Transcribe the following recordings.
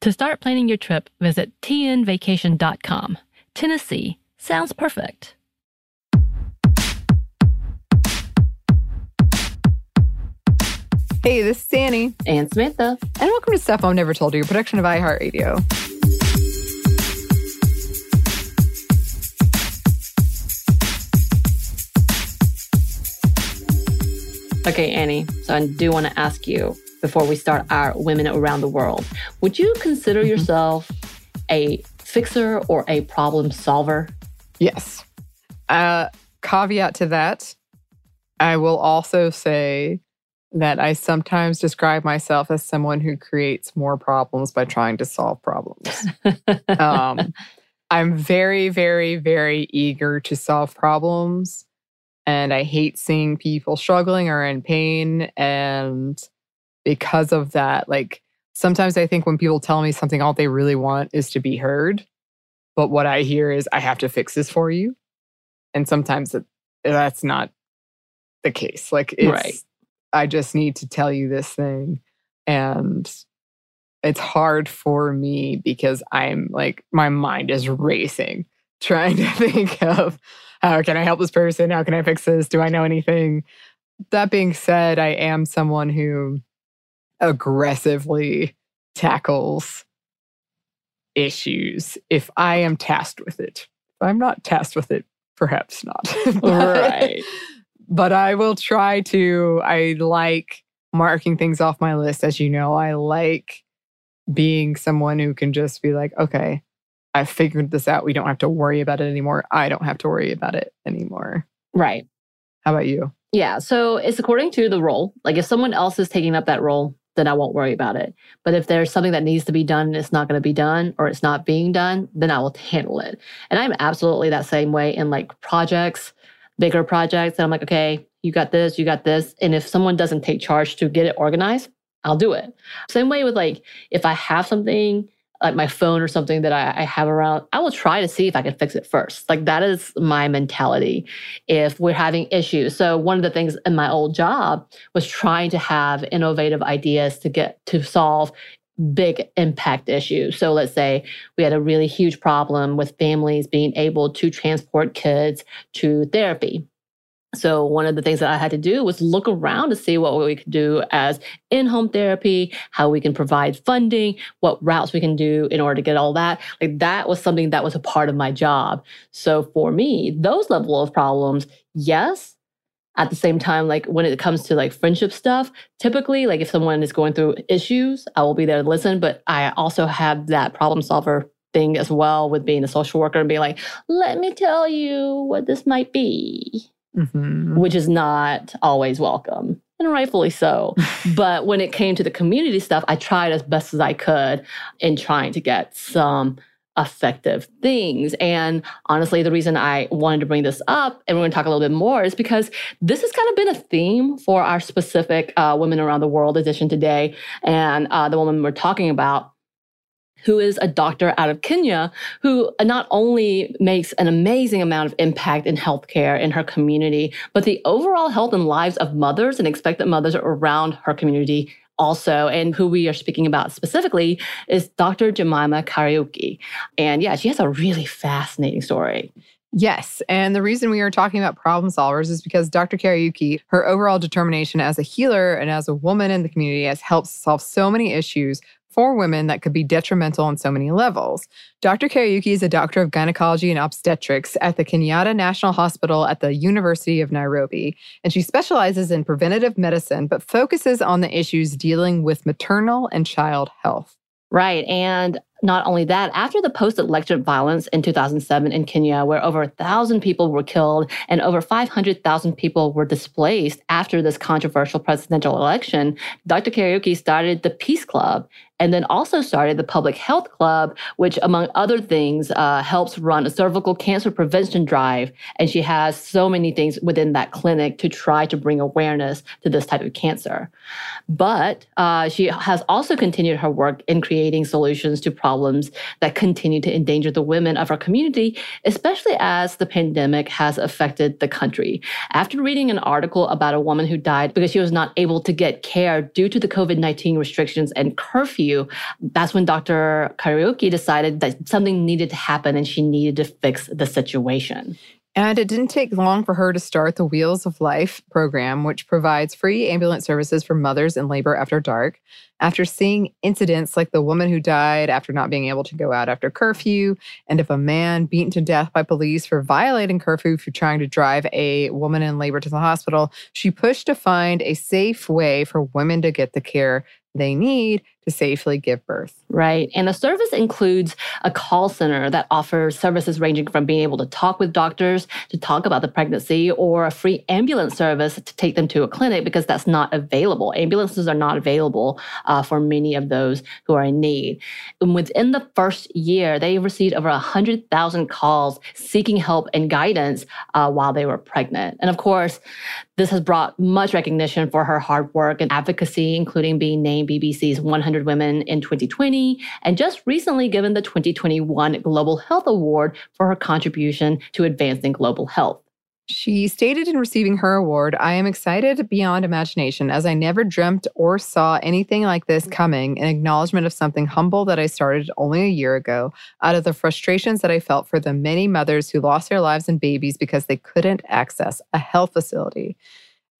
To start planning your trip, visit tnvacation.com. Tennessee sounds perfect. Hey, this is Annie, And Samantha. and welcome to Stuff Mom Never Told You, a production of iHeartRadio. Okay, Annie. So I do want to ask you before we start our Women Around the World would you consider yourself a fixer or a problem solver? Yes. Uh, caveat to that, I will also say that I sometimes describe myself as someone who creates more problems by trying to solve problems. um, I'm very, very, very eager to solve problems. And I hate seeing people struggling or in pain. And because of that, like sometimes I think when people tell me something, all they really want is to be heard. But what I hear is, I have to fix this for you. And sometimes it, that's not the case. Like, it's, Right. I just need to tell you this thing. And it's hard for me because I'm like, my mind is racing, trying to think of how can I help this person? How can I fix this? Do I know anything? That being said, I am someone who aggressively tackles issues if I am tasked with it. If I'm not tasked with it, perhaps not. But- But I will try to. I like marking things off my list. As you know, I like being someone who can just be like, okay, I figured this out. We don't have to worry about it anymore. I don't have to worry about it anymore. Right. How about you? Yeah. So it's according to the role. Like if someone else is taking up that role, then I won't worry about it. But if there's something that needs to be done and it's not going to be done or it's not being done, then I will handle it. And I'm absolutely that same way in like projects, bigger projects. And I'm like, okay, you got this, you got this. And if someone doesn't take charge to get it organized, I'll do it. Same way with like if I have something like my phone or something that I, I have around, I will try to see if I can fix it first. Like that is my mentality if we're having issues. So one of the things in my old job was trying to have innovative ideas to get to solve big impact issues. So let's say we had a really huge problem with families being able to transport kids to therapy. So one of the things that I had to do was look around to see what we could do as in-home therapy, how we can provide funding, what routes we can do in order to get all that. Like that was something that was a part of my job. So for me, those level of problems, yes. At the same time, like when it comes to like friendship stuff, typically, like if someone is going through issues, I will be there to listen. But I also have that problem solver thing as well with being a social worker and being like, let me tell you what this might be Mhm. which is not always welcome and rightfully so. but when it came to the community stuff, I tried as best as I could in trying to get some effective things. And honestly, the reason I wanted to bring this up and we're going to talk a little bit more is because this has kind of been a theme for our specific uh, Women Around the World edition today. And uh, the woman we're talking about who is a doctor out of Kenya, who not only makes an amazing amount of impact in healthcare in her community, but the overall health and lives of mothers and expectant mothers around her community also. And who we are speaking about specifically is Dr. Jemima Kariuki. And yeah, she has a really fascinating story. Yes. And the reason we are talking about problem solvers is because Dr. Kariuki, her overall determination as a healer and as a woman in the community has helped solve so many issues for women that could be detrimental on so many levels. Dr. Kariuki is a doctor of gynecology and obstetrics at the Kenyatta National Hospital at the University of Nairobi, and she specializes in preventative medicine but focuses on the issues dealing with maternal and child health. Right. And not only that, after the post election violence in 2007 in Kenya, where over a thousand people were killed and over 500,000 people were displaced after this controversial presidential election, Dr. Kariuki started the Peace Club and then also started the Public Health Club, which, among other things, uh, helps run a cervical cancer prevention drive. And she has so many things within that clinic to try to bring awareness to this type of cancer. But uh, she has also continued her work in creating solutions to problems that continue to endanger the women of our community, especially as the pandemic has affected the country. After reading an article about a woman who died because she was not able to get care due to the COVID 19 restrictions and curfew, you, that's when Dr. Kariuki decided that something needed to happen and she needed to fix the situation. And it didn't take long for her to start the Wheels of Life program, which provides free ambulance services for mothers in labor after dark. After seeing incidents like the woman who died after not being able to go out after curfew, and of a man beaten to death by police for violating curfew for trying to drive a woman in labor to the hospital, she pushed to find a safe way for women to get the care they need to safely give birth. Right. And the service includes a call center that offers services ranging from being able to talk with doctors to talk about the pregnancy or a free ambulance service to take them to a clinic because that's not available. Ambulances are not available uh, for many of those who are in need. And within the first year, they received over 100,000 calls seeking help and guidance uh, while they were pregnant. And of course, this has brought much recognition for her hard work and advocacy, including being named BBC's 100 Women in 2020, and just recently given the 2021 Global Health Award for her contribution to advancing global health. She stated in receiving her award, I am excited beyond imagination as I never dreamt or saw anything like this coming, in acknowledgement of something humble that I started only a year ago, out of the frustrations that I felt for the many mothers who lost their lives and babies because they couldn't access a health facility.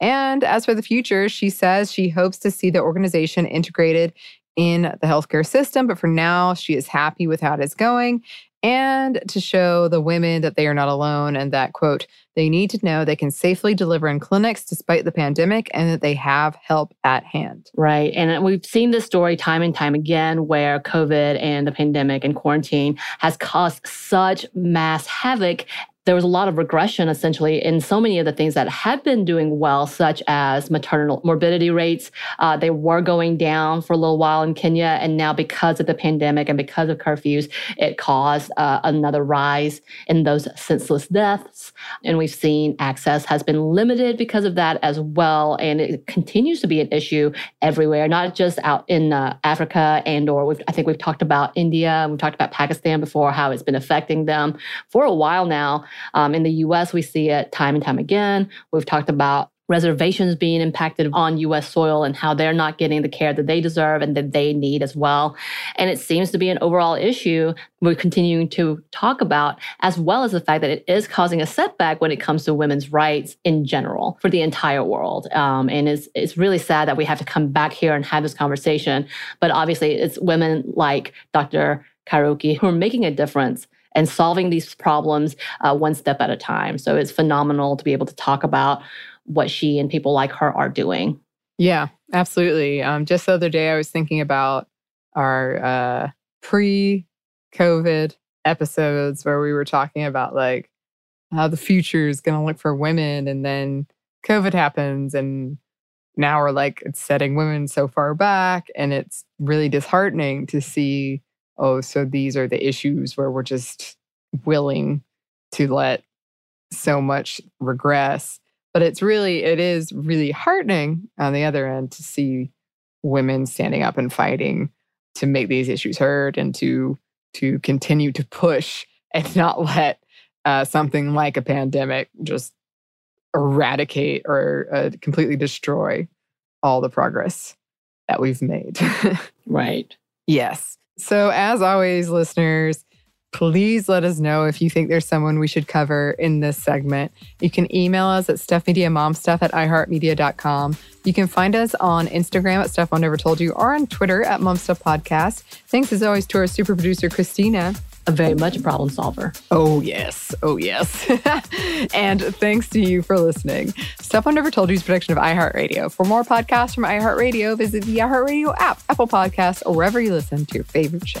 And as for the future, she says she hopes to see the organization integrated in the healthcare system, but for now, she is happy with how it is going and to show the women that they are not alone and that, quote, they need to know they can safely deliver in clinics despite the pandemic and that they have help at hand. Right. And uh, we've seen this story time and time again where COVID and the pandemic and quarantine has caused such mass havoc there was a lot of regression essentially in so many of the things that had been doing well, such as maternal morbidity rates. Uh, they were going down for a little while in Kenya. And now, because of the pandemic and because of curfews, it caused uh, another rise in those senseless deaths. And we've seen access has been limited because of that as well. And it continues to be an issue everywhere, not just out in uh, Africa and or I think we've talked about India, and we've talked about Pakistan before, how it's been affecting them for a while now. Um, in the US, we see it time and time again. We've talked about reservations being impacted on US soil and how they're not getting the care that they deserve and that they need as well. And it seems to be an overall issue we're continuing to talk about, as well as the fact that it is causing a setback when it comes to women's rights in general for the entire world. Um, and it's, it's really sad that we have to come back here and have this conversation. But obviously, it's women like Dr. Kariuki who are making a difference and solving these problems uh, one step at a time. So it's phenomenal to be able to talk about what she and people like her are doing. Yeah, absolutely. Um, just the other day, I was thinking about our uh, pre COVID episodes where we were talking about like how the future is going to look for women. And then COVID happens. And now we're like, it's setting women so far back. And it's really disheartening to see oh, so these are the issues where we're just willing to let so much regress. But it's really, it is really heartening on the other end to see women standing up and fighting to make these issues heard and to to continue to push and not let uh, something like a pandemic just eradicate or uh, completely destroy all the progress that we've made. Right. yes. So, as always, listeners, please let us know if you think there's someone we should cover in this segment. You can email us at stuffmediamomstuff at iheartmedia.com. You can find us on Instagram at Stuff Never Told You or on Twitter at Momstuff Podcast. Thanks as always to our super producer, Christina. A very much a problem solver. Oh, yes. Oh, yes. and thanks to you for listening. Stuff I Never Told You is production of iHeartRadio. For more podcasts from iHeartRadio, visit the iHeartRadio app, Apple Podcasts, or wherever you listen to your favorite show.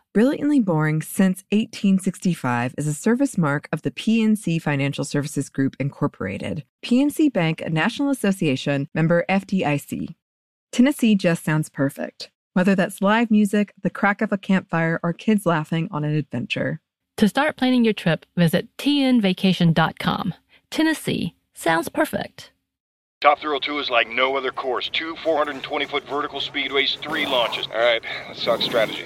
Brilliantly Boring Since 1865 is a service mark of the PNC Financial Services Group, Incorporated. PNC Bank, a National Association member FDIC. Tennessee just sounds perfect, whether that's live music, the crack of a campfire, or kids laughing on an adventure. To start planning your trip, visit tnvacation.com. Tennessee sounds perfect. Top Thrill 2 is like no other course. Two 420 foot vertical speedways, three launches. All right, let's talk strategy.